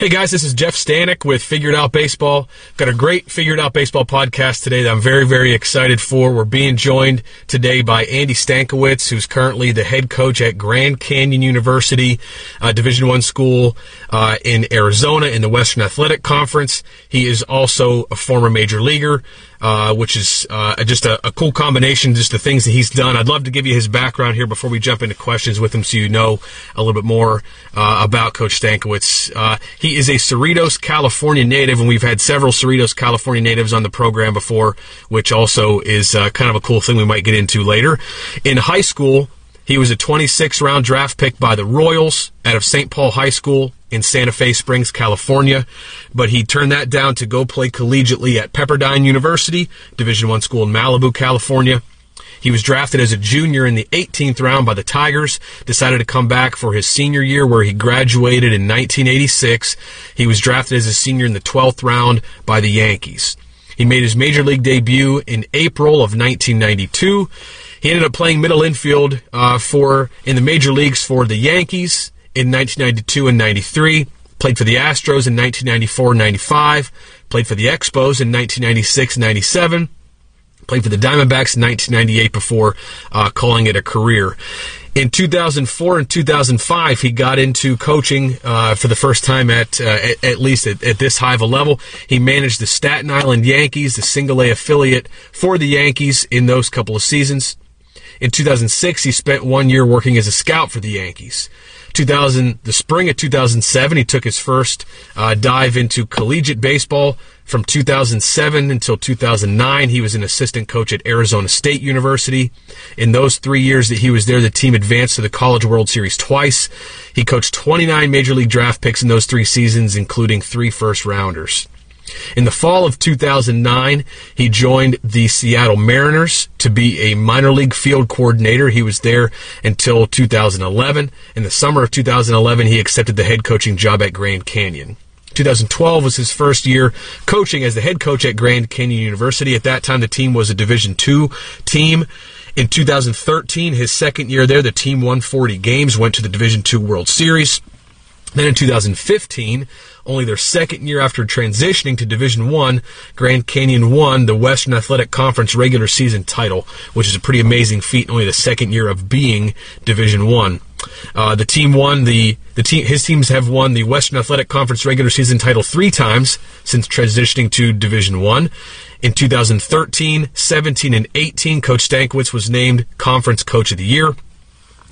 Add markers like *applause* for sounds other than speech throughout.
Hey guys, this is Jeff Stanek with Figured Out Baseball. Got a great Figured Out Baseball podcast today that I'm very, very excited for. We're being joined today by Andy Stankiewicz, who's currently the head coach at Grand Canyon University, Division One school uh, in Arizona in the Western Athletic Conference. He is also a former major leaguer uh, which is uh, just a, a, cool combination, just the things that he's done. I'd love to give you his background here before we jump into questions with him so you know a little bit more uh, about Coach Stankiewicz. Uh, he is a Cerritos, California native, and we've had several Cerritos, California natives on the program before, which also is uh, kind of a cool thing we might get into later. In high school, he was a 26 round draft pick by the Royals out of St. Paul High School in Santa Fe Springs, California, but he turned that down to go play collegiately at Pepperdine University, Division 1 school in Malibu, California. He was drafted as a junior in the 18th round by the Tigers, decided to come back for his senior year where he graduated in 1986. He was drafted as a senior in the 12th round by the Yankees. He made his major league debut in April of 1992. He ended up playing middle infield uh, for in the major leagues for the Yankees in 1992 and 93. Played for the Astros in 1994 95. Played for the Expos in 1996 97. Played for the Diamondbacks in 1998 before uh, calling it a career. In 2004 and 2005, he got into coaching uh, for the first time at, uh, at, at least at, at, this high of a level. He managed the Staten Island Yankees, the single A affiliate for the Yankees in those couple of seasons. In 2006, he spent one year working as a scout for the Yankees. 2000, the spring of 2007, he took his first uh, dive into collegiate baseball. From 2007 until 2009, he was an assistant coach at Arizona State University. In those three years that he was there, the team advanced to the College World Series twice. He coached 29 major league draft picks in those three seasons, including three first rounders. In the fall of 2009, he joined the Seattle Mariners to be a minor league field coordinator. He was there until 2011. In the summer of 2011, he accepted the head coaching job at Grand Canyon. 2012 was his first year coaching as the head coach at Grand Canyon University. At that time, the team was a Division II team. In 2013, his second year there, the team won 40 games, went to the Division II World Series. Then in 2015, only their second year after transitioning to Division One, Grand Canyon won the Western Athletic Conference regular season title, which is a pretty amazing feat. Only the second year of being Division One. Uh, the team won the the team. His teams have won the Western Athletic Conference regular season title three times since transitioning to Division One. In 2013, 17, and 18, Coach Stankiewicz was named Conference Coach of the Year.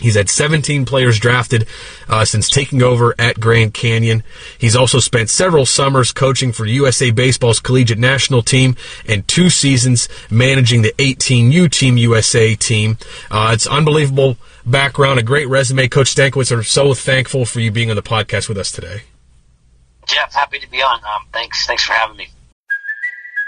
He's had 17 players drafted uh, since taking over at Grand Canyon. He's also spent several summers coaching for USA Baseball's collegiate national team and two seasons managing the 18U Team USA team. Uh, it's unbelievable background, a great resume. Coach Stankiewicz, are so thankful for you being on the podcast with us today. Jeff, happy to be on. Um, thanks, thanks for having me.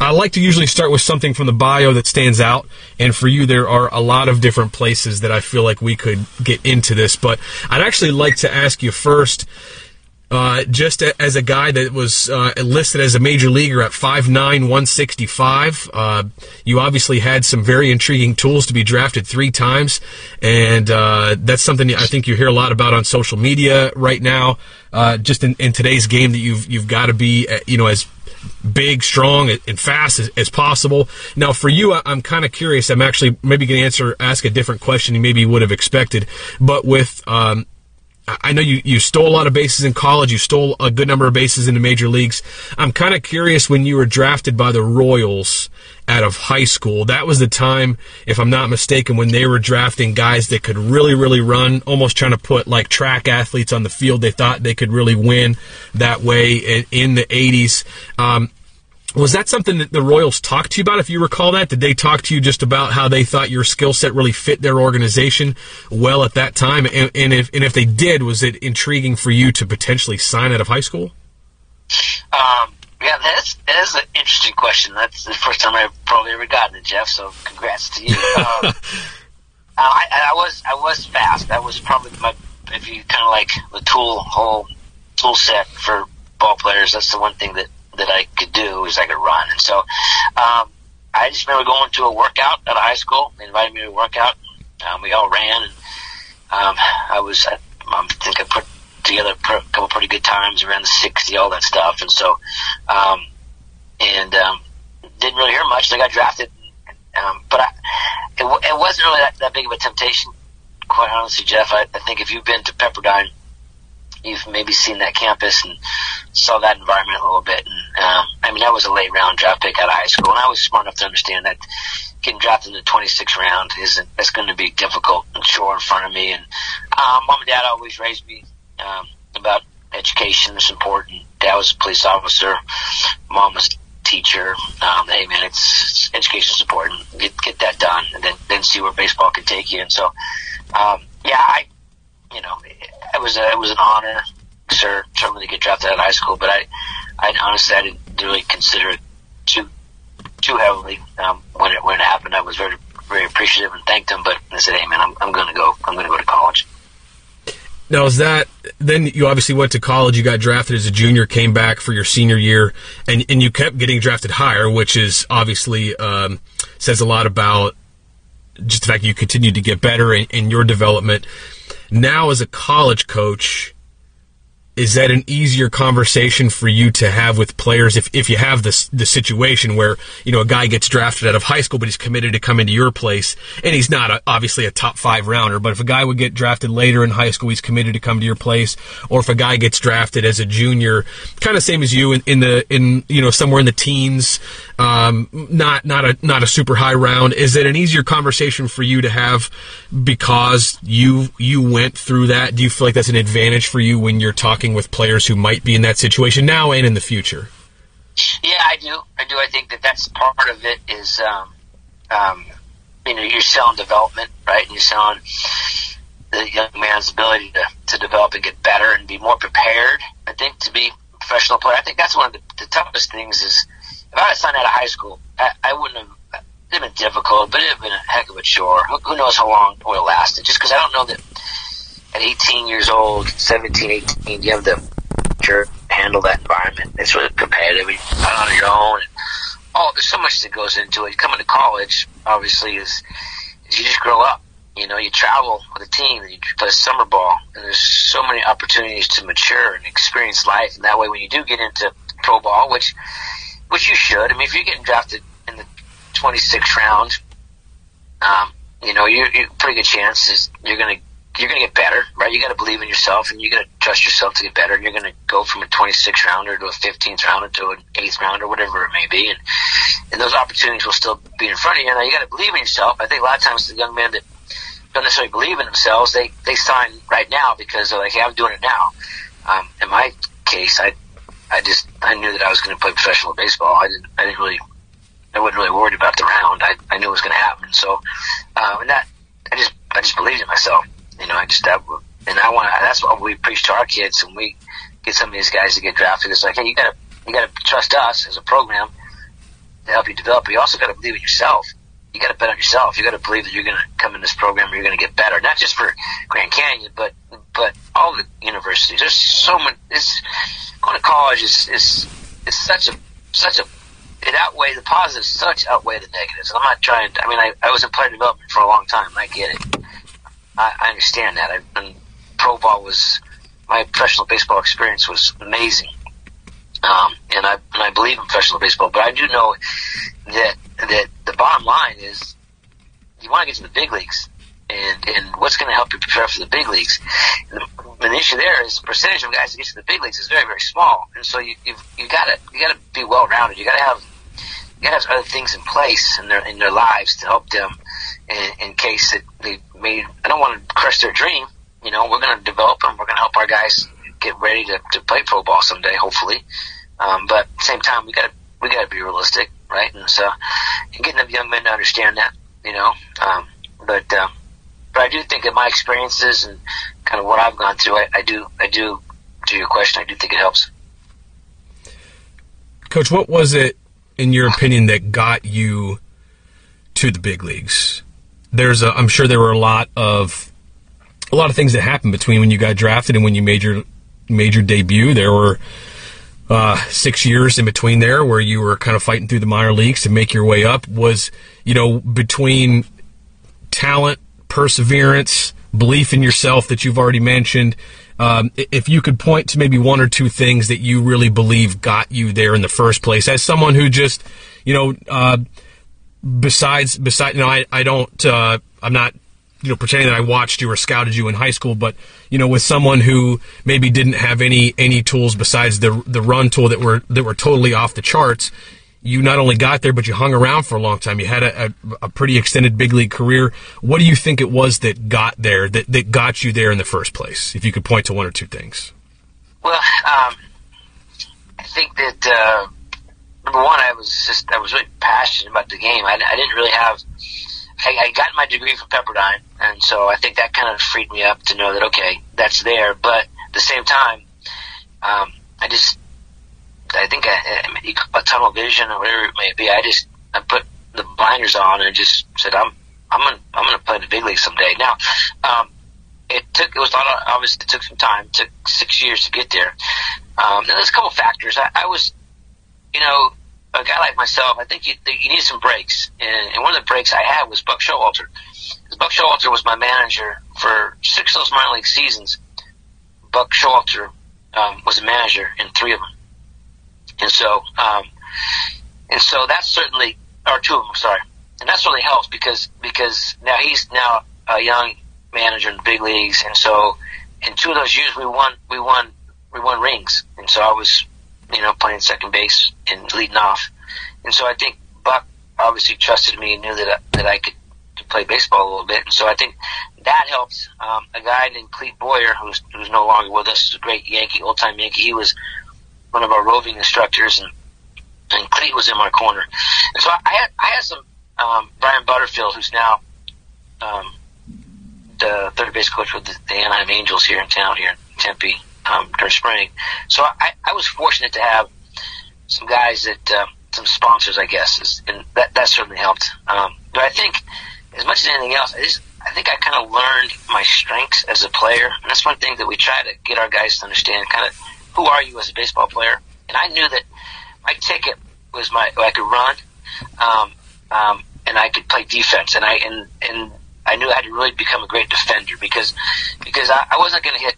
I like to usually start with something from the bio that stands out, and for you, there are a lot of different places that I feel like we could get into this. But I'd actually like to ask you first. Uh, just a, as a guy that was uh, listed as a major leaguer at 5'9", 165, uh, you obviously had some very intriguing tools to be drafted three times, and uh, that's something I think you hear a lot about on social media right now. Uh, just in, in, today's game, that you've you've got to be, uh, you know, as big, strong, and fast as, as possible. Now, for you, I, am kind of curious. I'm actually maybe going to answer, ask a different question you maybe would have expected. But with, um, I know you, you stole a lot of bases in college. You stole a good number of bases in the major leagues. I'm kind of curious when you were drafted by the Royals out of high school. That was the time, if I'm not mistaken, when they were drafting guys that could really, really run, almost trying to put like track athletes on the field. They thought they could really win that way in, the 80s. Um, was that something that the Royals talked to you about? If you recall that, did they talk to you just about how they thought your skill set really fit their organization well at that time? And, and, if and if they did, was it intriguing for you to potentially sign out of high school? Um, yeah, that's that is an interesting question. That's the first time I've probably ever gotten it, Jeff. So congrats to you. *laughs* Um, I, I was I was fast. That was probably my if you kind of like the tool whole tool set for ball players. That's the one thing that that I could do is I could run. And so um, I just remember going to a workout at high school. They invited me to a workout. Um, we all ran, and um, I was I, I think I put together a couple pretty good times around the 60, all that stuff. And so, um, and um, didn't really hear much. I got drafted, um, but I, it, it wasn't really that, that big of a temptation. Quite honestly, Jeff, I, I think if you've been to Pepperdine, you've maybe seen that campus and saw that environment a little bit. And um, I mean, that was a late round draft pick out of high school, and I was smart enough to understand that getting drafted in the 26th round isn't that's going to be difficult and sure in front of me. And um, mom and dad always raised me um, about education is important. Dad was a police officer, mom was a teacher. Um, hey man, it's, it's education is important. Get get that done, and then then see where baseball can take you. And so, um, yeah, I, you know, it was a, it was an honor, sir, certainly to get drafted out of high school. But I, I honestly I didn't really consider it too too heavily um, when it when it happened. I was very very appreciative and thanked him. But I said, hey man, I'm I'm going to go. I'm going to go to college. Now, is that then you obviously went to college, you got drafted as a junior, came back for your senior year, and, and you kept getting drafted higher, which is obviously um, says a lot about just the fact you continued to get better in, in your development. Now, as a college coach, is that an easier conversation for you to have with players if, if you have this the situation where you know a guy gets drafted out of high school but he's committed to come into your place and he's not a, obviously a top five rounder but if a guy would get drafted later in high school he's committed to come to your place or if a guy gets drafted as a junior kind of same as you in, in the in you know somewhere in the teens um, not not a not a super high round is it an easier conversation for you to have because you you went through that? Do you feel like that's an advantage for you when you're talking with players who might be in that situation now and in the future? Yeah, I do. I do. I think that that's part of it is, um, um, you know, you're selling development, right? And you're selling the young man's ability to, to develop and get better and be more prepared, I think, to be a professional player. I think that's one of the, the toughest things is if I had signed out of high school, I, I wouldn't have, it'd been difficult, but it'd been a heck of a chore. Who, who knows how long it would have lasted? Just because I don't know that at 18 years old, 17, 18, you have the to handle that environment. It's really competitive. You're on your own. And, oh, there's so much that goes into it. Coming to college, obviously, is, is you just grow up. You know, you travel with a team, you play summer ball, and there's so many opportunities to mature and experience life. And that way, when you do get into pro ball, which which you should, I mean, if you're getting drafted in the 26th round, um, you know, you're, you're pretty good chances you're going to you're going to get better, right? You got to believe in yourself and you got to trust yourself to get better. And you're going to go from a 26th rounder to a 15th rounder to an eighth rounder, whatever it may be. And, and those opportunities will still be in front of you. Now you got to believe in yourself. I think a lot of times the young men that don't necessarily believe in themselves, they, they sign right now because they're like, hey, I'm doing it now. Um, in my case, I, I just, I knew that I was going to play professional baseball. I didn't, I didn't really, I wasn't really worried about the round. I, I knew it was going to happen. So, uh, and that, I just, I just believed in myself. You know, I just that, and I want to. That's what we preach to our kids, and we get some of these guys to get drafted. It's like, hey, you gotta you gotta trust us as a program to help you develop. But you also got to believe in yourself. You got to bet on yourself. You got to believe that you're to come in this program you're to get better. Not just for Grand Canyon, but but all the universities. There's so many. It's going to college is is is such a such a it outweighs the positives such outweigh the negatives. I'm not trying. To, I mean, I, I was in player development for a long time. I get it. I, I understand that. I, and pro ball was my professional baseball experience was amazing, um, and I and I believe in professional baseball. But I do know that that the bottom line is you want to get to the big leagues, and and what's going to help you prepare for the big leagues. And the, the issue there is the percentage of guys that get to the big leagues is very very small, and so you you've, you got to you got to be well rounded. You got to have you got to have other things in place in their in their lives to help them in, in case they made. I don't want to crush their dream. You know, we're going to develop them. We're going to help our guys get ready to, to play pro ball someday, hopefully. Um, but at the same time, we got to we got to be realistic, right? And so, and getting the young men to understand that, you know. Um, but um, but I do think that my experiences and kind of what I've gone through, I, I do I do to your question, I do think it helps. Coach, what was it, in your opinion, that got you to the big leagues? There's, a, I'm sure there were a lot of, a lot of things that happened between when you got drafted and when you made your made your debut. There were uh, six years in between there where you were kind of fighting through the minor leagues to make your way up. Was you know between talent, perseverance, belief in yourself that you've already mentioned. Um, if you could point to maybe one or two things that you really believe got you there in the first place, as someone who just, you know, uh, besides, besides, you know, I, I don't, uh, I'm not, you know, pretending that I watched you or scouted you in high school, but you know, with someone who maybe didn't have any any tools besides the the run tool that were that were totally off the charts, you not only got there, but you hung around for a long time. You had a, a, a, pretty extended big league career. What do you think it was that got there, that, that got you there in the first place? If you could point to one or two things. Well, um, I think that uh, number one, I was just I was really passionate about the game. I, I didn't really have. I, I got my degree from Pepperdine, and so I think that kind of freed me up to know that okay, that's there. But at the same time, um, I just I think I, tunnel vision or whatever it may be. I just I put the blinders on and just said I'm I'm gonna I'm gonna play in the big league someday. Now, um, it took it was of obviously it took some time. It took six years to get there. Um, there's a couple factors. I, I was, you know, a guy like myself. I think you you need some breaks, and, and one of the breaks I had was Buck Showalter. Buck Showalter was my manager for six of those minor league seasons. Buck Showalter um, was a manager in three of them. And so, um, and so that's certainly, or two of them, sorry, and that certainly helps because because now he's now a young manager in the big leagues, and so in two of those years we won we won we won rings, and so I was you know playing second base and leading off, and so I think Buck obviously trusted me and knew that I, that I could, play baseball a little bit, and so I think that helped. Um, a guy named Clete Boyer, who's who's no longer with us, is a great Yankee, old time Yankee. He was one of our roving instructors, and and Clete was in my corner. And so I had I had some um, Brian Butterfield, who's now um, the third base coach with the, the Anaheim Angels here in town, here in Tempe, um, during spring. So I, I was fortunate to have some guys that um, some sponsors, I guess, is, and that that certainly helped. Um, but I think as much as anything else, I just I think I kind of learned my strengths as a player, and that's one thing that we try to get our guys to understand. Kind of who are you as a baseball player? And I knew that my ticket was my I could run, um, um, and I could play defense, and I and and I knew I had to really become a great defender because because I, I wasn't going to hit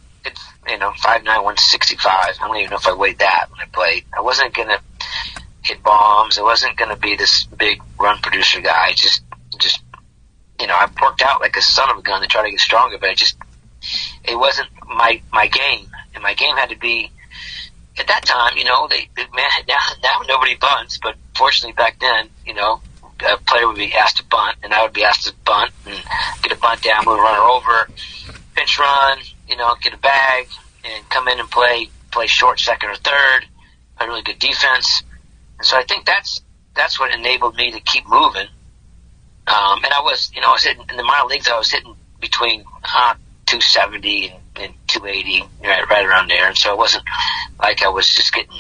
you know five nine one sixty five. I don't even know if I weighed that when I played. I wasn't to hit bombs. I wasn't to be this big run producer guy. Just just you know I worked out like a son of a gun to try to get stronger, but I just it wasn't my my game, and my game had to be at that time, you know, they, they man, *laughs* now, now nobody bunts, but fortunately back then, you know, a player would be asked to bunt, and I would be asked to bunt and get a bunt down, move a runner over, pinch run, you know, get a bag, and come in and play play short, second or third, play really good defense. And so I think that's that's what enabled me to keep moving. Um, and I was, you know, I was hitting in the minor leagues. I was hitting between uh, 270 and and 280, right, right around there. And so it wasn't like I was just getting,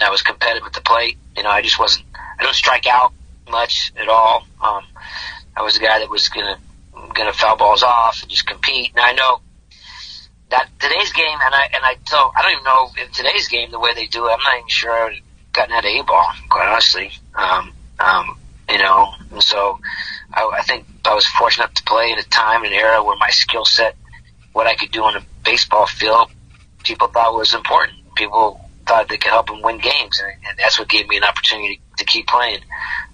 I was competitive at the plate. You know, I just wasn't, I don't strike out much at all. Um, I was a guy that was gonna, gonna foul balls off and just compete. And I know that today's game, and I, and I tell, I don't even know in today's game, the way they do it, I'm not even sure I would have gotten out of A ball, quite honestly. Um, um, you know, and so I, I think I was fortunate to play at a time and era where my skill set, what I could do on a baseball field, people thought was important. People thought they could help them win games, and, and that's what gave me an opportunity to, to keep playing.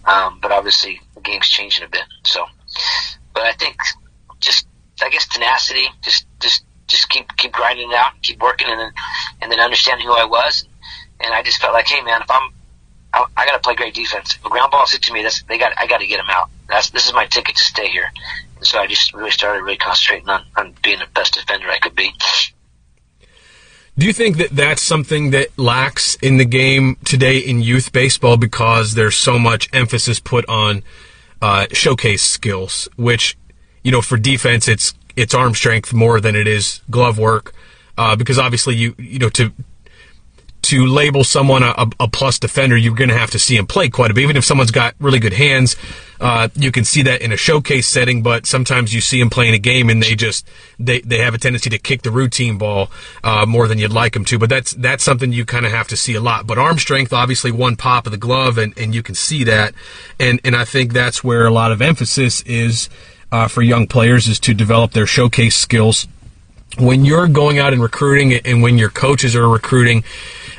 Um, but obviously, the game's changing a bit. So, but I think just I guess tenacity, just just just keep keep grinding it out, keep working, and then and then understanding who I was. And I just felt like, hey man, if I'm I, I got to play great defense. If a ground ball hit to me, that's they got I got to get them out. That's this is my ticket to stay here. And so I just really started really concentrating on, on being the best defender I could be. Do you think that that's something that lacks in the game today in youth baseball because there's so much emphasis put on uh, showcase skills, which you know for defense it's it's arm strength more than it is glove work, uh, because obviously you you know to to label someone a, a plus defender, you're going to have to see him play quite a bit. Even if someone's got really good hands, uh, you can see that in a showcase setting. But sometimes you see them playing a game and they just they, they have a tendency to kick the routine ball uh, more than you'd like them to. But that's that's something you kind of have to see a lot. But arm strength, obviously, one pop of the glove, and, and you can see that. And and I think that's where a lot of emphasis is uh, for young players is to develop their showcase skills when you're going out and recruiting and when your coaches are recruiting,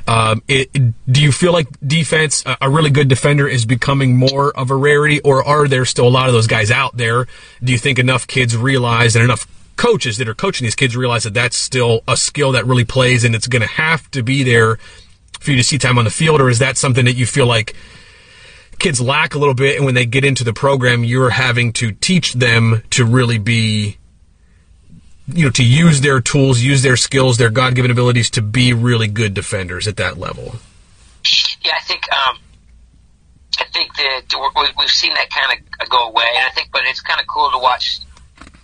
um, it, do you feel like defense, a really good defender, is becoming more of a rarity, or are there still a lot of those guys out there? Do you think enough kids realize and enough coaches that are coaching these kids realize that that's still a skill that really plays and it's going to have to be there for you to see time on the field, or is that something that you feel like kids lack a little bit, and when they get into the program, you're having to teach them to really be you know, to use their tools, use their skills, their God given abilities to be really good defenders at that level? Yeah, I think um, I think that we've seen that kind of go away, and I think, but it's kind of cool to watch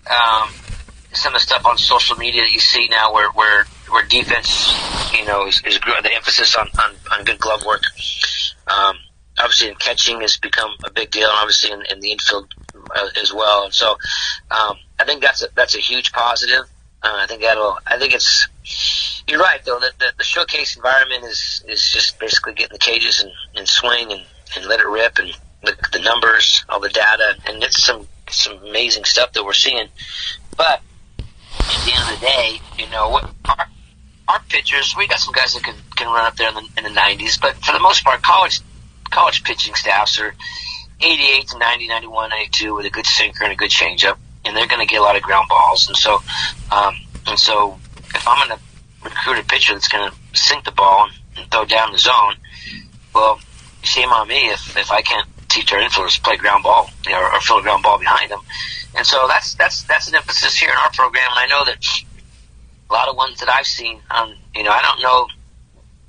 um, some of the stuff on social media that you see now, where where where defense, you know, is, is the emphasis on, on, on good glove work. Um, obviously, in catching has become a big deal, and obviously in, in the infield uh, as well. And so, um, I think that's a, that's a huge positive. Uh, I think that'll. I think it's. You're right though. That the, the, showcase environment is is just basically get in the cages and, and swing and, and let it rip and look at the numbers, all the data, and it's some some amazing stuff that we're seeing. But at the end of the day, you know what our our pitchers. We got some guys that can can run up there in the, in the 90s, but for the most part, college college pitching staffs are 88 to 90, 91, 92 with a good sinker and a good changeup and they're going to get a lot of ground balls. And so, um, and so, if I'm going to recruit a pitcher that's going to sink the ball and throw down the zone, well, shame on me if if I can't teach our infielders to play ground ball you know, or, or fill a ground ball behind them. And so that's that's that's an emphasis here in our program. And I know that a lot of ones that I've seen, um, you know, I don't know,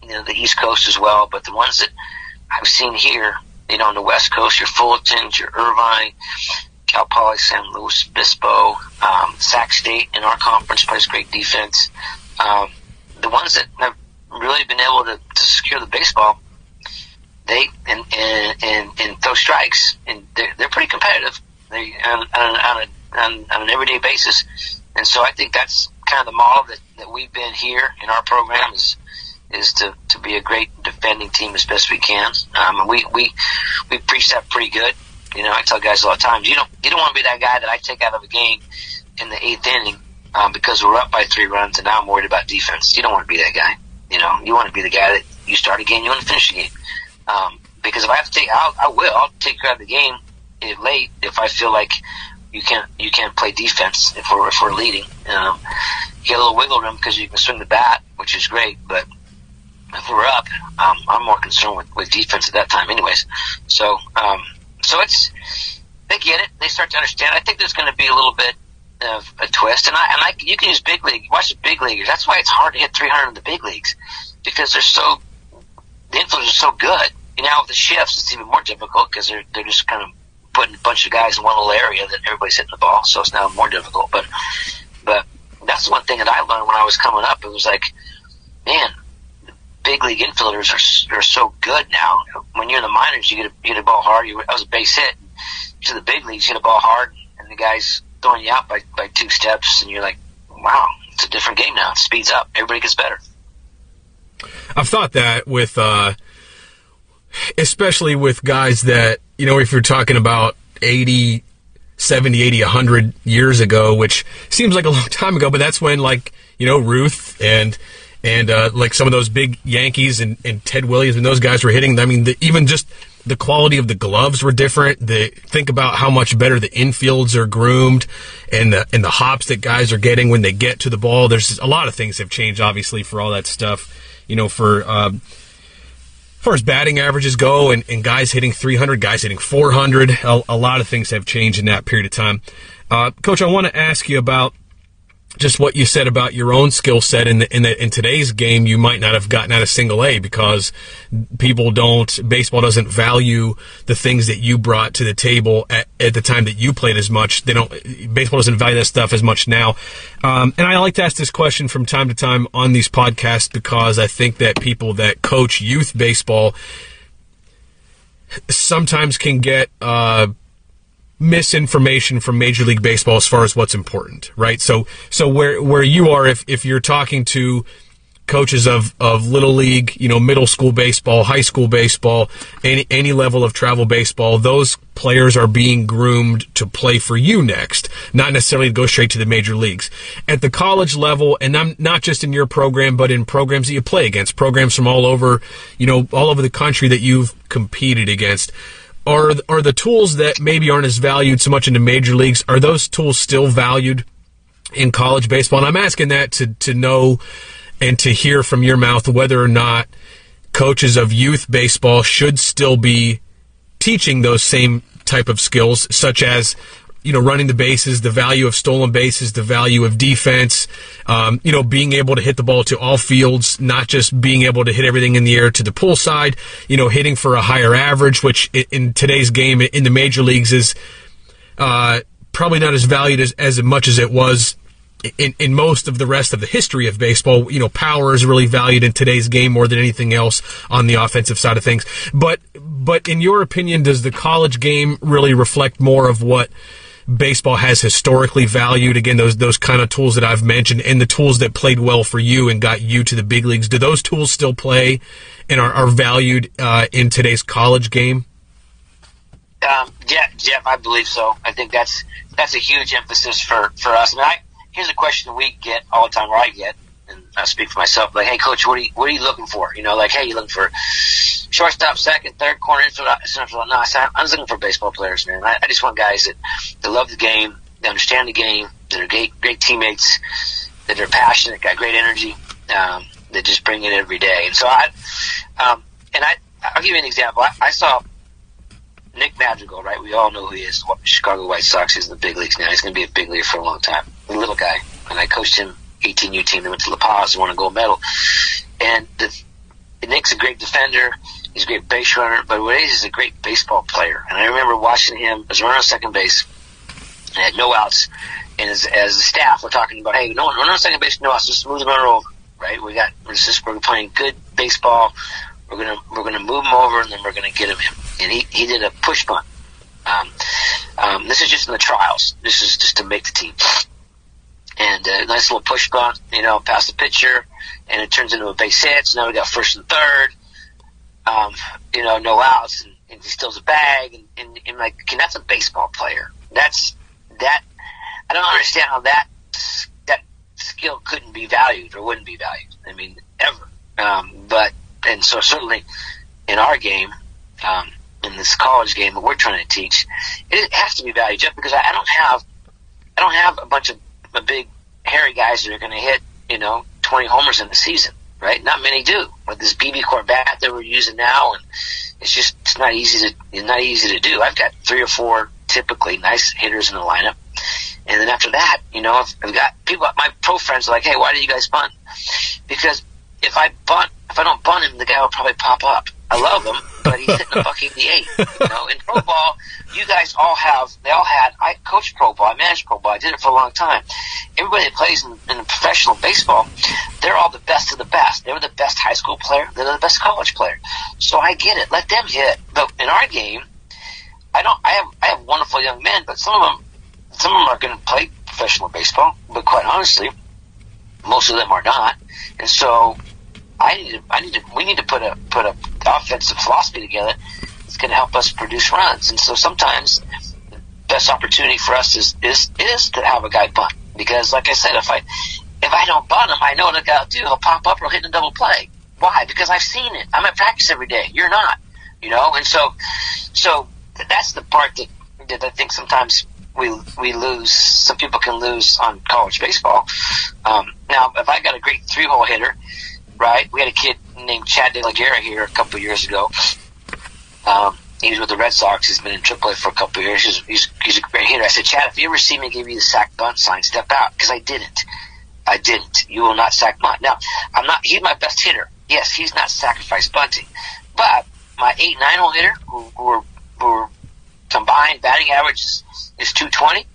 you know, the East Coast as well, but the ones that I've seen here, you know, on the West Coast, your Fullertons, your Irvine, Cal Poly, San Luis Obispo, um, Sac State in our conference plays great defense. Um, the ones that have really been able to, to secure the baseball, they and and, and, and throw strikes, and they're, they're pretty competitive. They on, on, on, a, on, on an everyday basis, and so I think that's kind of the model that, that we've been here in our program is is to, to be a great defending team as best we can. Um, we we we preach that pretty good. You know, I tell guys a lot of times, you don't you don't want to be that guy that I take out of a game in the eighth inning um, because we're up by three runs and now I'm worried about defense. You don't want to be that guy. You know, you want to be the guy that you start a game, you want to finish the game. Um, because if I have to take, I'll, I will. I'll take care of the game if late if I feel like you can't you can't play defense if we're if we're leading. Um, you get a little wiggle room because you can swing the bat, which is great, but if we're up, um, I'm more concerned with, with defense at that time, anyways. So um, so it's they get it. They start to understand. I think there's going to be a little bit of a twist, and I and I you can use big league. Watch the big leaguers. That's why it's hard to hit 300 in the big leagues because they're so the infielders are so good. You know, with the shifts, it's even more difficult because they're they're just kind of putting a bunch of guys in one little area that everybody's hitting the ball. So it's now more difficult. But but that's one thing that I learned when I was coming up. It was like, man, big league infielders are, are so good now. When you're in the minors, you get a, you get a ball hard. You, that was a base hit. To the big leagues, you hit a ball hard, and the guy's throwing you out by, by two steps, and you're like, wow, it's a different game now. It speeds up. Everybody gets better. I've thought that with, uh, especially with guys that, you know, if you're talking about 80, 70, 80, 100 years ago, which seems like a long time ago, but that's when, like, you know, Ruth and and uh, like some of those big Yankees and, and Ted Williams and those guys were hitting. I mean, the, even just the quality of the gloves were different. The think about how much better the infields are groomed, and the and the hops that guys are getting when they get to the ball. There's a lot of things have changed, obviously, for all that stuff. You know, for um, as far as batting averages go, and, and guys hitting 300, guys hitting 400, a, a lot of things have changed in that period of time. Uh, Coach, I want to ask you about just what you said about your own skill set in the, in, the, in today's game, you might not have gotten out a single A because people don't baseball doesn't value the things that you brought to the table at, at the time that you played as much. They don't baseball doesn't value that stuff as much now. Um, and I like to ask this question from time to time on these podcasts because I think that people that coach youth baseball sometimes can get. Uh, misinformation from Major League Baseball as far as what's important, right? So, so where where you are, if if you're talking to coaches of, of little league, you know, middle school baseball, high school baseball, any any level of travel baseball, those players are being groomed to play for you next, not necessarily to go straight to the major leagues. At the college level, and I'm not just in your program, but in programs that you play against, programs from all over, you know, all over the country that you've competed against are are the tools that maybe aren't as valued so much in the major leagues are those tools still valued in college baseball? And i'm asking that to to know and to hear from your mouth whether or not coaches of youth baseball should still be teaching those same type of skills such as you know, running the bases, the value of stolen bases, the value of defense, um, you know, being able to hit the ball to all fields, not just being able to hit everything in the air to the pull side, you know, hitting for a higher average, which in today's game in the major leagues is uh, probably not as valued as, as much as it was in, in most of the rest of the history of baseball, you know, power is really valued in today's game more than anything else on the offensive side of things. But, but in your opinion, does the college game really reflect more of what baseball has historically valued. Again, those those kind of tools that I've mentioned and the tools that played well for you and got you to the big leagues. Do those tools still play and are, are valued uh, in today's college game? Um, yeah, I believe so. I think that's that's a huge emphasis for for us. I mean, I, here's a question we get all the time, or I get, I speak for myself. Like, hey, coach, what are you what are you looking for? You know, like, hey, you looking for shortstop, second, third, corner, infield. No, I said, I'm looking for baseball players, man. I, I just want guys that, that love the game, they understand the game, that are great, great teammates, that are passionate, got great energy, um, that just bring it every day. And so I, um, and I, I'll give you an example. I, I saw Nick Madrigal, right? We all know who he is. Chicago White Sox. He's in the big leagues now. He's going to be a big leaguer for a long time. A little guy. And I coached him 18U team. They went to La Paz and won a gold medal. And the, Nick's a great defender. He's a great base runner, but he is a great baseball player. And I remember watching him as a runner on second base and had no outs. And as, as a staff, we're talking about, hey, no, runner on second base, no outs, just move the runner over, right? We got, we're just, we're playing good baseball. We're gonna, we're gonna move him over and then we're gonna get him in. And he, he did a push bunt. Um, um, this is just in the trials. This is just to make the team. And a nice little push bunt, you know, past the pitcher, and it turns into a base hit. So now we got first and third um, you know, no outs, and, and he steals a bag, and, and, and like, okay, that's a baseball player. That's that. I don't understand how that that skill couldn't be valued or wouldn't be valued. I mean, ever. Um, but and so certainly in our game, um, in this college game that we're trying to teach, it has to be valued, just because I, I don't have I don't have a bunch of a big hairy guys that are going to hit you know 20 homers in the season right? Not many do. With this BBCOR bat that we're using now, and it's just it's not easy to it's not easy to do. I've got three or four typically nice hitters in the lineup, and then after that, you know, I've, I've got people. My pro friends are like, "Hey, why do you guys bunt?" Because if I bunt, if I don't bunt him, the guy will probably pop up. I love him, but he's hitting a buck eighty eight. You know, in pro ball, you guys all have. They all had. I coached pro ball. I managed pro ball. I did it for a long time. Everybody that plays in, in professional baseball, they're all the best of the best. They were the best high school player. They're the best college player. So I get it. Let them hit. But in our game, I don't. I have. I have wonderful young men, but some of them, some of them are going to play professional baseball. But quite honestly, most of them are not. And so I need to, I need to, we need to put a put a offensive philosophy together that's going to help us produce runs. And so sometimes the best opportunity for us is is is to have a guy bunt because, like I said, if I if I don't bunt him, I know what I got to do. He'll pop up or hit a double play. Why? Because I've seen it. I'm at practice every day. You're not, you know. And so, so that's the part that that I think sometimes we we lose. Some people can lose on college baseball. Um, now, if I got a great three hole hitter right? We had a kid named Chad De La Guerra here a couple years ago. Um, he was with the Red Sox. He's been in AAA for a couple years. He's, he's, he's a great hitter. I said, Chad, if you ever see me give you the sack bunt sign, step out because I didn't. I didn't. You will not sack bunt. Now, I'm not. He's my best hitter. Yes, he's not sacrifice bunting, but my eight nine hole hitter who, who were who combined batting average is, is 220.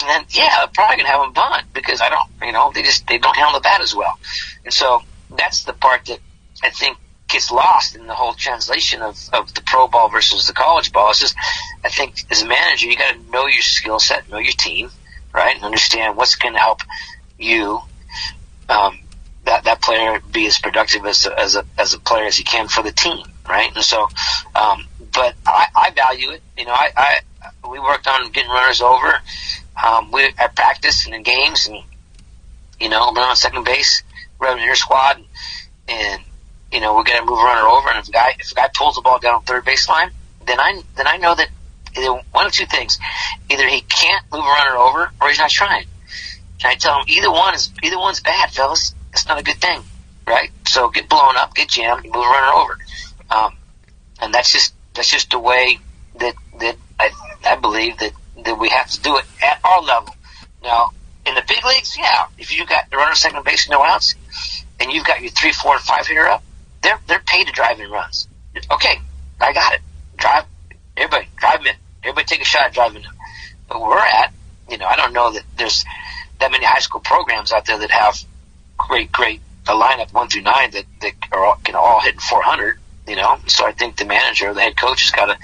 And then, yeah, I'm probably gonna have him bunt because I don't, you know, they just they don't handle the bat as well, and so that's the part that I think gets lost in the whole translation of, of the pro ball versus the college ball. It's just, I think as a manager, you got to know your skill set, know your team, right, and understand what's going to help you, um, that that player be as productive as a, as a as a player as he can for the team, right? And so, um, but I, I value it. You know, I, I we worked on getting runners over. Um, we at practice and in games, and you know, we're on second base, we're having squad, and, and you know, we're going to move a runner over, and if a guy if a guy pulls the ball down third baseline, then I then I know that one of two things: either he can't move a runner over, or he's not trying. And I tell him either one is either one's bad, fellas. It's not a good thing, right? So get blown up, get jammed, move a runner over, um, and that's just that's just the way that that I, I believe that that we have to do it at our level. Now, in the big leagues, yeah, if you got the runner second base, no outs, and you've got your three, four, and five hitter up, they're they're paid to drive in runs. Okay, I got it. Drive everybody, drive in. Everybody take a shot at driving them. But where we're at, you know, I don't know that there's that many high school programs out there that have great, great a lineup one through nine that, that are all, can all hit 400. You know, so I think the manager, the head coach, has got to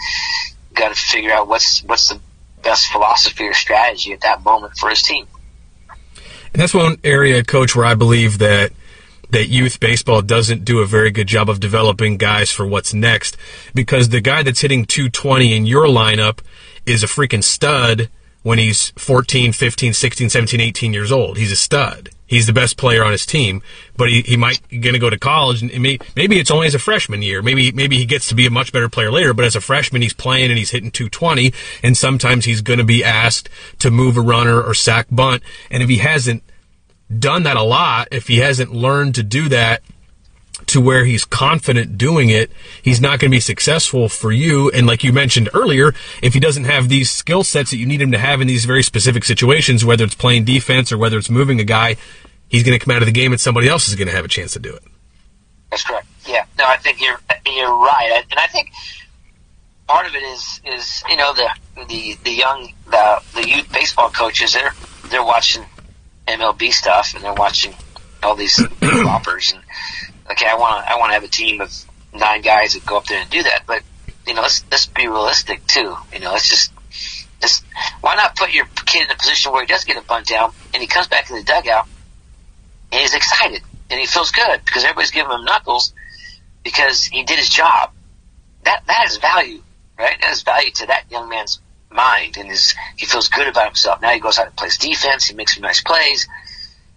got to figure out what's what's the best philosophy or strategy at that moment for his team. And that's one area, coach, where I believe that that youth baseball doesn't do a very good job of developing guys for what's next because the guy that's hitting 220 in your lineup is a freaking stud when he's 14, 15, 16, 17, 18 years old. He's a stud. He's the best player on his team, but he, he might going to go to college and may, maybe it's only as a freshman year. Maybe maybe he gets to be a much better player later, but as a freshman he's playing and he's hitting 220 and sometimes he's going to be asked to move a runner or sack bunt and if he hasn't done that a lot, if he hasn't learned to do that to where he's confident doing it, he's not going to be successful for you. And like you mentioned earlier, if he doesn't have these skill sets that you need him to have in these very specific situations, whether it's playing defense or whether it's moving a guy, he's going to come out of the game and somebody else is going to have a chance to do it. That's correct. Yeah. No, I think you're you're right, and I think part of it is is you know the the the young the the youth baseball coaches they're they're watching MLB stuff and they're watching all these *clears throat* whoppers and okay, I want to I want to have a team of nine guys that go up there and do that. But you know, let's let's be realistic too. You know, let's just just why not put your kid in a position where he does get a bunt down and he comes back in the dugout and he's excited and he feels good because everybody's giving him knuckles because he did his job. That that is value, right? That is value to that young man's mind and his he feels good about himself. Now he goes out and plays defense. He makes some nice plays,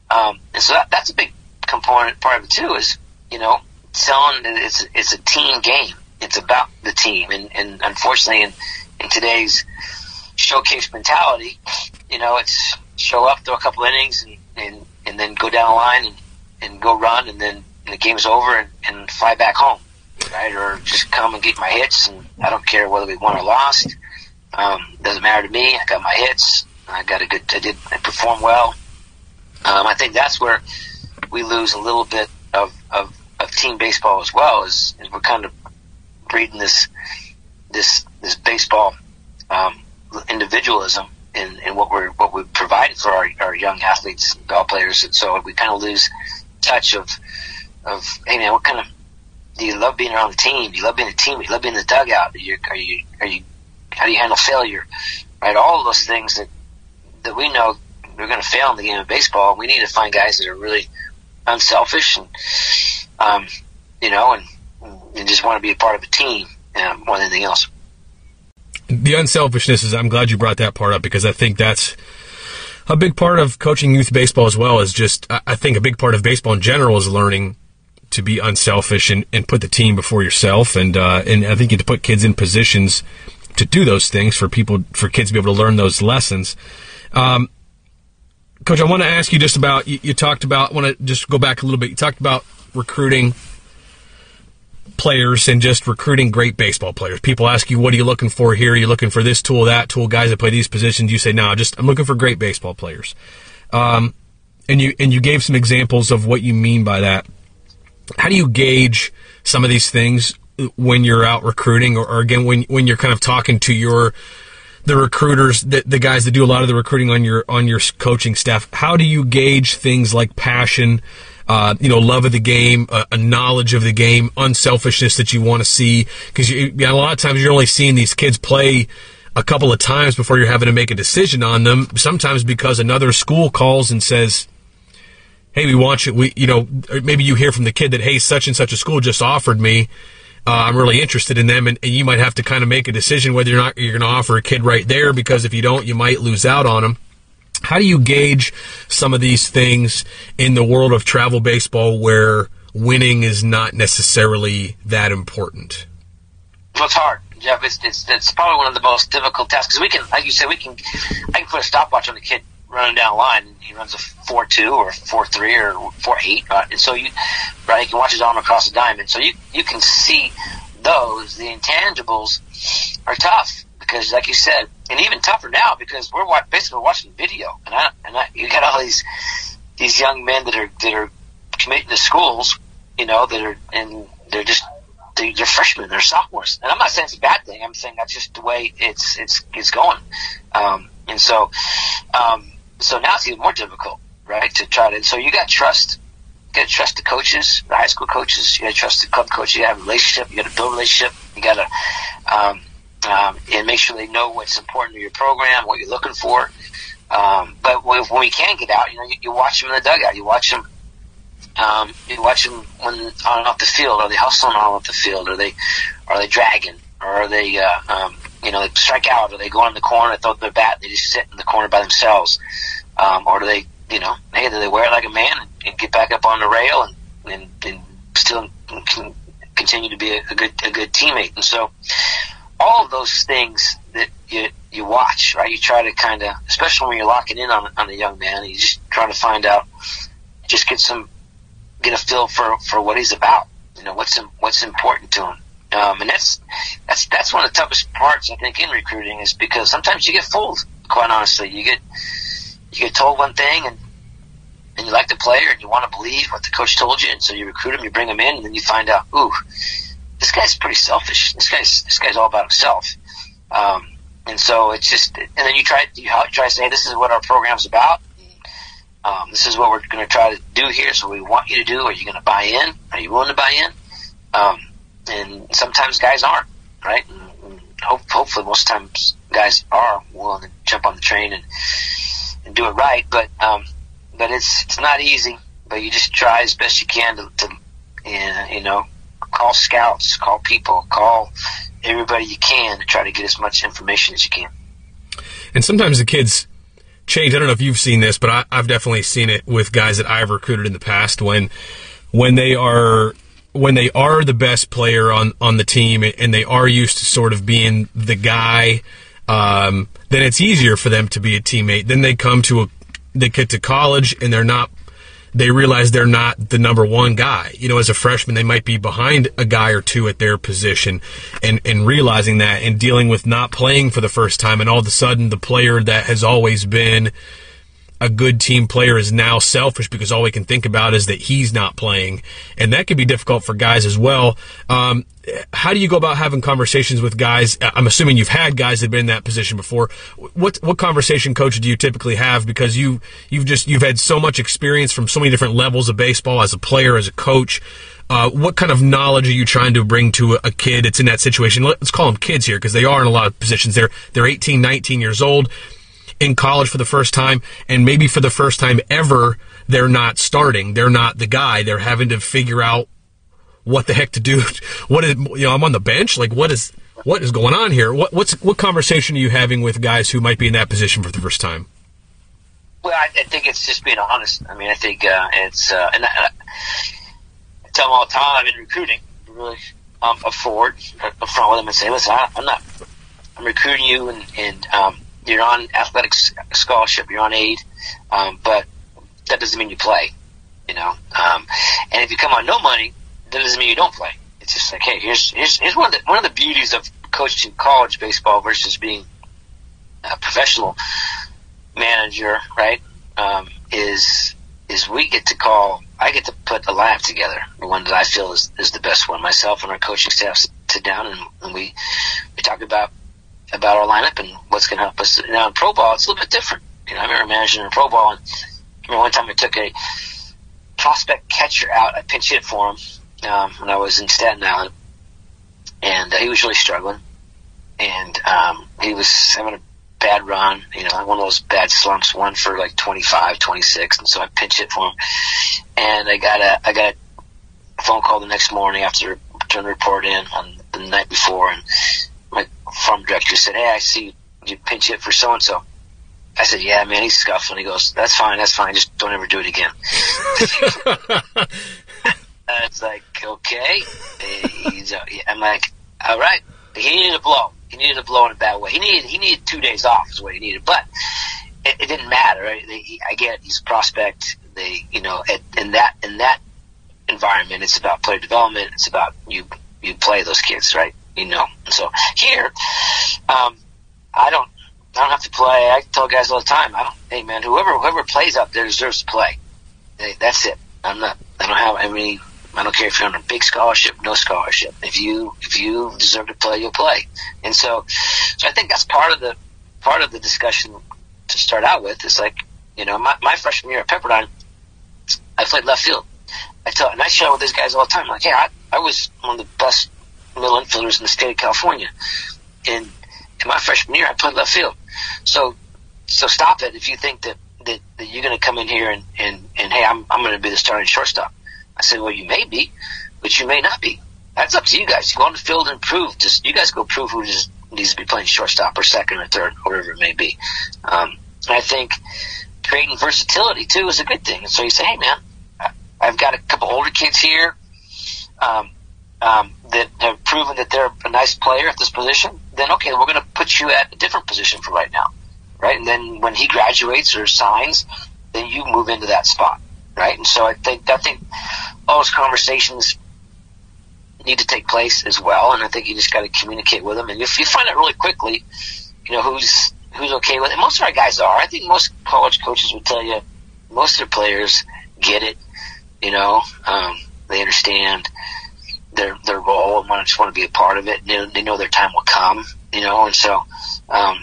um, and so that, that's a big component part of it too. Is you know, selling it's it's a team game. It's about the team, and and unfortunately, in in today's showcase mentality, you know, it's show up, throw a couple innings, and and, and then go down the line and, and go run, and then the game's over, and, and fly back home, right? Or just come and get my hits, and I don't care whether we won or lost. Um, doesn't matter to me. I got my hits. I got a good. I did. I performed well. Um, I think that's where we lose a little bit of, of team baseball as well is, is we're kind of breeding this this this baseball um, individualism in, in what we're what we provide for our, our young athletes, ball players, and so we kind of lose touch of of hey man, what kind of do you love being around the team? Do you love being a team? Do you love being in the dugout? Are you are you are you how do you handle failure? Right, all those things that that we know we're going to fail in the game of baseball. We need to find guys that are really unselfish and um, you know, and, and just want to be a part of a team um, more than anything else. The unselfishness is, I'm glad you brought that part up because I think that's a big part of coaching youth baseball as well is just, I think a big part of baseball in general is learning to be unselfish and, and put the team before yourself. And, uh, and I think you have to put kids in positions to do those things for people, for kids to be able to learn those lessons. Um, Coach, I want to ask you just about, you, you talked about, want to just go back a little bit. You talked about recruiting players and just recruiting great baseball players. People ask you, what are you looking for here? Are you looking for this tool, that tool, guys that play these positions? You say, no, just I'm looking for great baseball players. Um, and you and you gave some examples of what you mean by that. How do you gauge some of these things when you're out recruiting, or, or again when when you're kind of talking to your the recruiters, the, the guys that do a lot of the recruiting on your on your coaching staff? How do you gauge things like passion? Uh, you know, love of the game, uh, a knowledge of the game, unselfishness that you want to see. Because you, a lot of times you're only seeing these kids play a couple of times before you're having to make a decision on them. Sometimes because another school calls and says, "Hey, we want you." We, you know, maybe you hear from the kid that, "Hey, such and such a school just offered me." Uh, I'm really interested in them, and, and, you might have to kind of make a decision whether or not you're going to offer a kid right there because if you don't, you might lose out on them. How do you gauge some of these things in the world of travel baseball where winning is not necessarily that important? Well, it's hard. Jeff, it's, it's, it's probably one of the most difficult tasks because we can, like you said, we can, I can put a stopwatch on the kid running down the line. And he runs a four two or four three or four eight, right? and so you, right, you can watch his arm across the diamond. So you you can see those. The intangibles are tough because, like you said, and even tougher now because we're basically watching video, and I and I, you got all these these young men that are that are committing to schools, you know, that are and they're just they're freshmen, they're sophomores, and I'm not saying it's a bad thing. I'm saying that's just the way it's it's it's going, um, and so um, so now it's even more difficult, right? To try to and so you got trust. You got to trust the coaches, the high school coaches. You got to trust the club coach. You got to have a relationship. You got to build a relationship. You got to um, um, and make sure they know what's important to your program, what you're looking for. Um, but when, when we can get out, you know, you, you watch them in the dugout. You watch them um, you watch them when on and off the field. Are they hustling on off the field? Are they are they dragging? Or are they uh, um, you know they strike out? Are they go in the corner, throw their bat, they just sit in the corner by themselves? Um, or do they you know hey do they wear it like a man and, and get back up on the rail and and, and still continue to be a, a good a good teammate? And so all of those things that you you watch, right? You try to kind of, especially when you're locking in on on a young man, you just try to find out, just get some get a feel for for what he's about. You know what's what's important to him. Um, and that's that's that's one of the toughest parts I think in recruiting is because sometimes you get fooled. Quite honestly, you get you get told one thing and and you like the player and you want to believe what the coach told you, and so you recruit him, you bring him in, and then you find out, ooh, this guy's pretty selfish. This guy's this guy's all about himself. Um, and so it's just, and then you try you try to say, this is what our program's about um, this is what we're going to try to do here. So we want you to do. Are you going to buy in? Are you willing to buy in? Um, and sometimes guys aren't, right? And hope, hopefully, most times guys are willing to jump on the train and, and do it right. But um, but it's it's not easy. But you just try as best you can to, to you know call scouts, call people, call everybody you can to try to get as much information as you can. And sometimes the kids change. I don't know if you've seen this, but I, have definitely seen it with guys that I've recruited in the past when when they are when they are the best player on on the team and they are used to sort of being the guy. Um, then it's easier for them to be a teammate. Then they come to a they get to college and they're not they realize they're not the number one guy. You know, as a freshman, they might be behind a guy or two at their position and, and realizing that and dealing with not playing for the first time. And all of a sudden, the player that has always been a good team player is now selfish because all we can think about is that he's not playing. And that can be difficult for guys as well. Um, how do you go about having conversations with guys? I'm assuming you've had guys that have been in that position before. What what conversation, coach, do you typically have? Because you you've just you've had so much experience from so many different levels of baseball as a player, as a coach. Uh, what kind of knowledge are you trying to bring to a, kid that's in that situation? Let's call them kids here because they are in a lot of positions. They're they're 18, 19 years old in college for the first time, and maybe for the first time ever, they're not starting. They're not the guy. They're having to figure out what the heck to do. *laughs* What is you know? I'm on the bench. Like what is what is going on here? What what's what conversation are you having with guys who might be in that position for the first time? Well, I, I think it's just being honest. I mean, I think uh, it's uh, and I, I tell them all the time in recruiting, really um, afford up front with them and say, listen, I, am not, I'm recruiting you, and, and um, you're on athletic scholarship, you're on aid, um, but that doesn't mean you play, you know. Um, and if you come on no money, that doesn't mean you don't play. It's just like, hey, here's here's, here's one of the one of the beauties of coaching college baseball versus being a professional manager, right? Um, is is we get to call. I get to put a lineup together, the one that I feel is, is the best one. Myself and our coaching staff sit down and, and we we talk about about our lineup and what's going to help us. Now in pro ball, it's a little bit different. You know, I remember managing in pro ball, and I remember one time I took a prospect catcher out. I pinch hit for him um, when I was in Staten Island, and uh, he was really struggling, and um, he was having a bad run, you know, one of those bad slumps, one for like 25, 26, and so I pinch hit for him, and I got a I got a phone call the next morning after turn the report in on the night before, and my farm director said, "Hey, I see you pinch hit for so and so." I said, "Yeah, man, he's scuffling." He goes, "That's fine, that's fine. Just don't ever do it again." *laughs* it's like, okay. He's, uh, I'm like, all right. He needed a blow. He needed a blow in a bad way. He needed he needed two days off is what he needed, but it, it didn't matter. Right? He, I get it. He's a prospect. They, you know, at, in that in that environment, it's about player development. It's about you you play those kids, right? You know. So here, um, I don't I don't have to play. I tell guys all the time. I don't. Hey man, whoever whoever plays up there deserves to play. Hey, that's it. I'm not. I don't have any. I don't care if you're on a big scholarship, no scholarship. If you if you deserve to play, you'll play. And so, so I think that's part of the part of the discussion to start out with. Is like you know my, my freshman year at Pepperdine, I played left field. I tell and I share with these guys all the time. Like, hey, I, I was one of the best middle infielders in the state of California, and in my freshman year, I played left field. So, so stop it if you think that that, that you're going to come in here and and and hey, I'm I'm going to be the starting shortstop. I said, well, you may be, but you may not be. That's up to you guys. You go on the field and prove. Just you guys go prove who just needs to be playing shortstop or second or third, or whatever it may be. Um, and I think creating versatility too is a good thing. And so you say, hey man, I've got a couple older kids here um, um, that have proven that they're a nice player at this position. Then okay, we're going to put you at a different position for right now, right? And then when he graduates or signs, then you move into that spot right? And so I think I think all those conversations need to take place as well, and I think you just got to communicate with them. And if you find out really quickly, you know who's who's okay with it. Most of our guys are. I think most college coaches would tell you most of their players get it. You know, um, they understand their their role and want to just want to be a part of it. They, they know their time will come. You know, and so, um,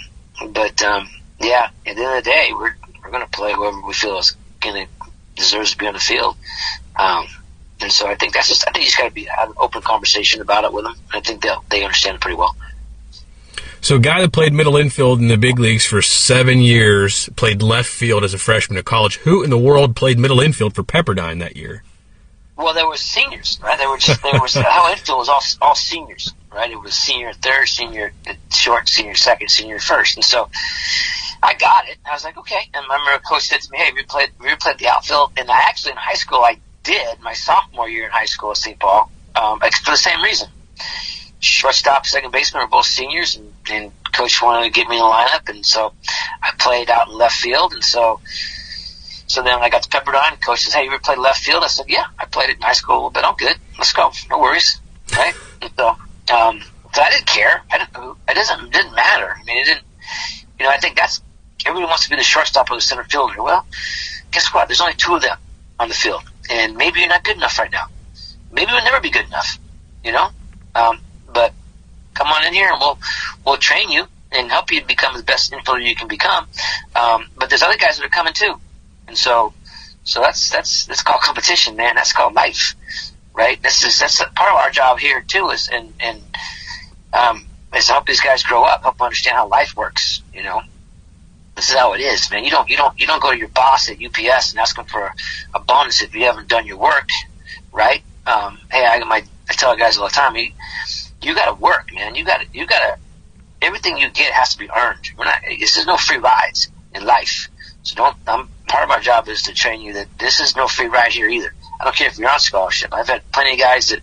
but um, yeah, at the end of the day, we're we're going to play whoever we feel is going to deserves to be on the field. Um, and so I think that's just, I think you just got to be have an open conversation about it with them. I think they they understand it pretty well. So, a guy that played middle infield in the big leagues for seven years, played left field as a freshman at college. Who in the world played middle infield for Pepperdine that year? Well, there were seniors, right? There were just there was *laughs* how infield was all all seniors, right? It was senior third, senior short, senior second, senior first, and so I got it. I was like, okay. And I remember coach said to me, hey, we played, we played the outfield? And I actually in high school, I did my sophomore year in high school at St. Paul, um, for the same reason. Shortstop, second baseman were both seniors, and, and coach wanted to get me in the lineup, and so I played out in left field, and so. So then I got to Pepperdine. Coach says, "Hey, you ever played left field?" I said, "Yeah, I played it in high school a little bit. I'm good. Let's go. No worries." Right? so, um, so I didn't care. I didn't. It doesn't. Didn't matter. I mean, it didn't. You know, I think that's everybody wants to be the shortstop or the center fielder. Well, guess what? There's only two of them on the field, and maybe you're not good enough right now. Maybe you'll never be good enough. You know, um, but come on in here and we'll we'll train you and help you become the best infielder you can become. Um, but there's other guys that are coming too, and so so that's that's that's called competition, man. That's called life, right? This is that's part of our job here too, is and and um, is to help these guys grow up, help them understand how life works. You know, this is how it is, man. You don't you don't you don't go to your boss at UPS and ask him for a bonus if you haven't done your work, right? Um, hey, I my I tell guys all the time, you you got to work, man. You got to you got to everything you get has to be earned. We're not. This is no free rides in life. So don't. I'm part of my job is to train you that this is no free ride here either. I don't care if you're on scholarship. I've had plenty of guys that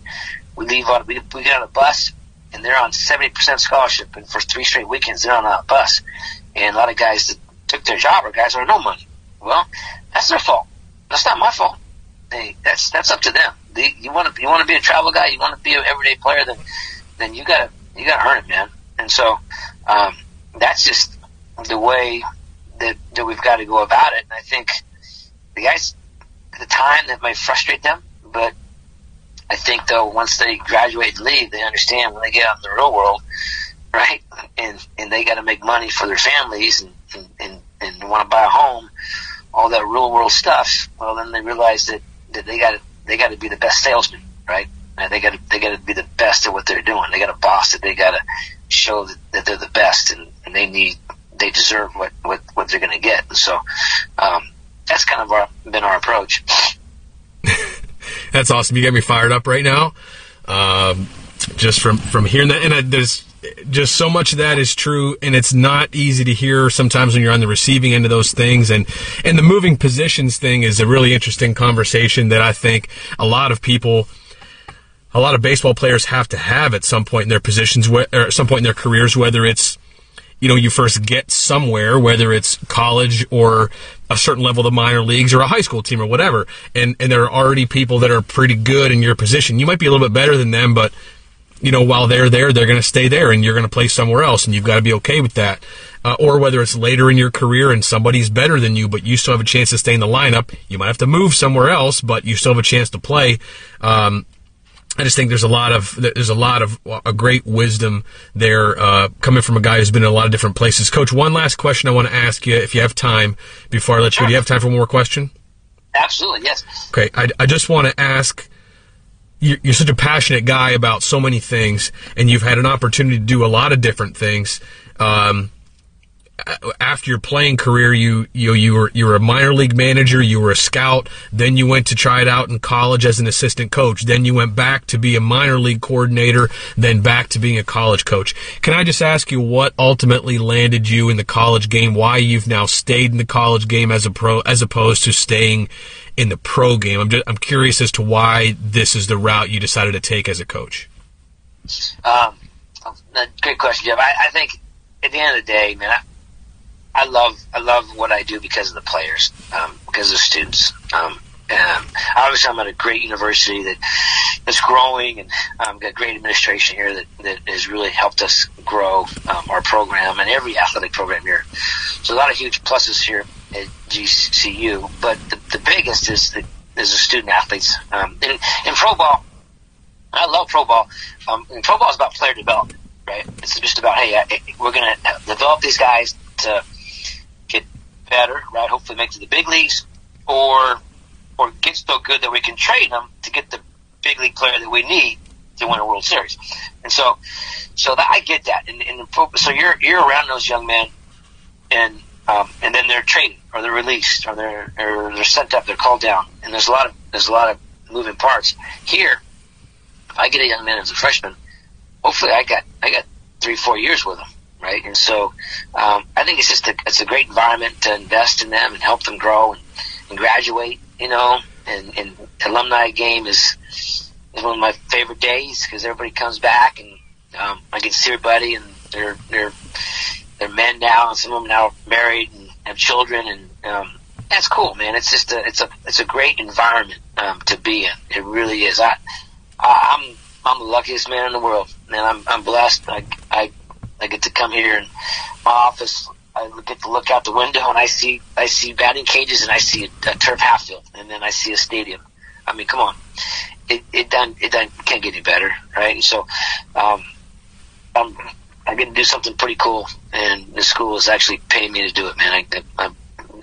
we leave on we, we get on a bus and they're on seventy percent scholarship, and for three straight weekends they're on a bus. And a lot of guys that took their job or guys are no money. Well, that's their fault. That's not my fault. Hey, that's that's up to them. They, you want to you want to be a travel guy. You want to be an everyday player. Then then you gotta you gotta earn it, man. And so um, that's just the way that that we've got to go about it. And I think the guys the time that might frustrate them, but I think though once they graduate and leave, they understand when they get out in the real world, right? And and they got to make money for their families and and and, and want to buy a home, all that real world stuff. Well, then they realize that that they got they got to be the best salesman, right? And they got they got to be the best at what they're doing. They got to boss it. They got to show that, that they're the best, and, and they need they deserve what what, what they're going to get. So um, that's kind of our, been our approach. *laughs* that's awesome. You got me fired up right now. Um, just from from hearing that, and I, there's just so much of that is true, and it's not easy to hear sometimes when you're on the receiving end of those things. And and the moving positions thing is a really interesting conversation that I think a lot of people a lot of baseball players have to have at some point in their positions, or at some point in their careers, whether it's you know you first get somewhere, whether it's college or a certain level of the minor leagues or a high school team or whatever, and and there are already people that are pretty good in your position. You might be a little bit better than them, but you know while they're there, they're going to stay there, and you're going to play somewhere else, and you've got to be okay with that. Uh, or whether it's later in your career and somebody's better than you, but you still have a chance to stay in the lineup, you might have to move somewhere else, but you still have a chance to play. Um, I just think there's a lot of there's a lot of a great wisdom there uh, coming from a guy who's been in a lot of different places. Coach, one last question I want to ask you, if you have time, before I let you go. Do you have time for one more question? Absolutely, yes. Okay, I, I just want to ask. You're, you're such a passionate guy about so many things, and you've had an opportunity to do a lot of different things. Um, after your playing career, you you you were you were a minor league manager, you were a scout, then you went to try it out in college as an assistant coach, then you went back to be a minor league coordinator, then back to being a college coach. Can I just ask you what ultimately landed you in the college game? Why you've now stayed in the college game as a pro as opposed to staying in the pro game? I'm just, I'm curious as to why this is the route you decided to take as a coach. Um, great question, Jeff. I, I think at the end of the day, man. I, I love I love what I do because of the players, um, because of the students. Um, and obviously, I'm at a great university that that's growing, and um, got great administration here that, that has really helped us grow um, our program and every athletic program here. So a lot of huge pluses here at GCU, but the, the biggest is the is the student athletes. Um, in, in pro ball, I love pro ball. Um, pro ball is about player development, right? It's just about hey, we're going to develop these guys to better, right? Hopefully make it to the big leagues, or or get so good that we can trade them to get the big league player that we need to win a World Series. And so, so that I get that. And, and so you're you're around those young men, and um, and then they're traded or they're released or they're or they're sent up, they're called down, and there's a lot of there's a lot of moving parts here. If I get a young man as a freshman, hopefully I got I got three four years with him right? And so um, I think it's just a, it's a great environment to invest in them and help them grow and, and graduate, you know. And, and alumni game is is one of my favorite days because everybody comes back and um, I get to see everybody and they're they're they're men now and some of them now married and have children and um, that's cool, man. It's just a it's a it's a great environment um, to be in. It really is. I, I I'm I'm the luckiest man in the world, man. I'm I'm blessed. I I I get to come here and my office. I get to look out the window and I see I see batting cages and I see a, a turf half field and then I see a stadium. I mean, come on, it it done it done can't get any better, right? And so, um, I'm I get to do something pretty cool, and the school is actually paying me to do it, man. I I,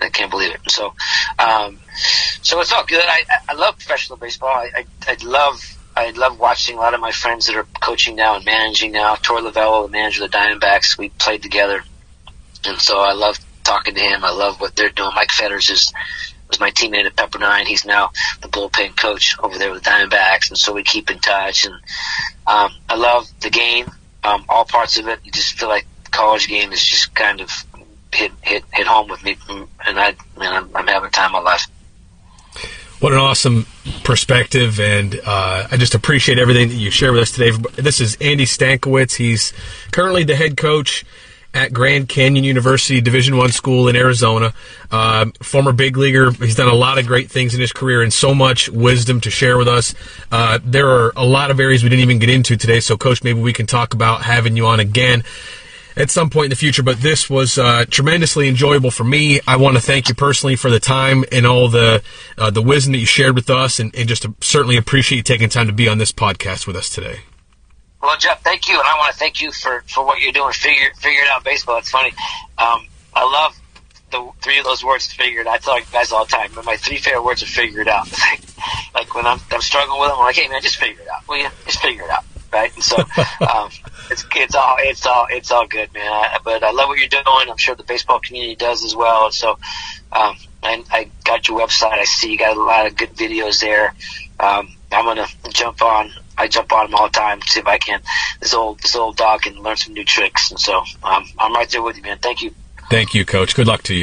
I can't believe it. So, um, so it's all good. I I love professional baseball. I I, I love I love watching a lot of my friends that are coaching now and managing now. Torey Lovullo, the manager of the Diamondbacks, we played together, and so I love talking to him. I love what they're doing. Mike Fetters is was my teammate at Pepperdine. He's now the bullpen coach over there with the Diamondbacks, and so we keep in touch. And um, I love the game, um, all parts of it. You just feel like the college game is just kind of hit hit hit home with me, and I man, I'm, I'm having time of my life. What an awesome perspective, and uh, I just appreciate everything that you share with us today. This is Andy Stankiewicz. He's currently the head coach at Grand Canyon University Division One school in Arizona. Uh, former big leaguer. He's done a lot of great things in his career and so much wisdom to share with us. Uh, there are a lot of areas we didn't even get into today. So, Coach, maybe we can talk about having you on again. At some point in the future. But this was uh, tremendously enjoyable for me. I want to thank you personally for the time and all the uh, the wisdom that you shared with us, and, and just certainly appreciate you taking time to be on this podcast with us today. Well, Jeff, thank you, and I want to thank you for, for what you're doing. Figure figuring out baseball. It's funny. Um, I love the three of those words figured. I tell guys all the time, but my three favorite words are figured out. like, *laughs* like when I'm, I'm struggling with them, I'm like, hey man, just figure it out. Will you just figure it out? Right? And so, *laughs* um, it's, it's all, it's all, it's all good, man. I, but I love what you're doing. I'm sure the baseball community does as well. So, um, and I got your website. I see you got a lot of good videos there. Um, I'm to jump on I jump on them all the time see if I can. This old this old dog can learn some new tricks, and so um, I'm right there with you, man. Thank you. Thank you, Coach. Good luck to you.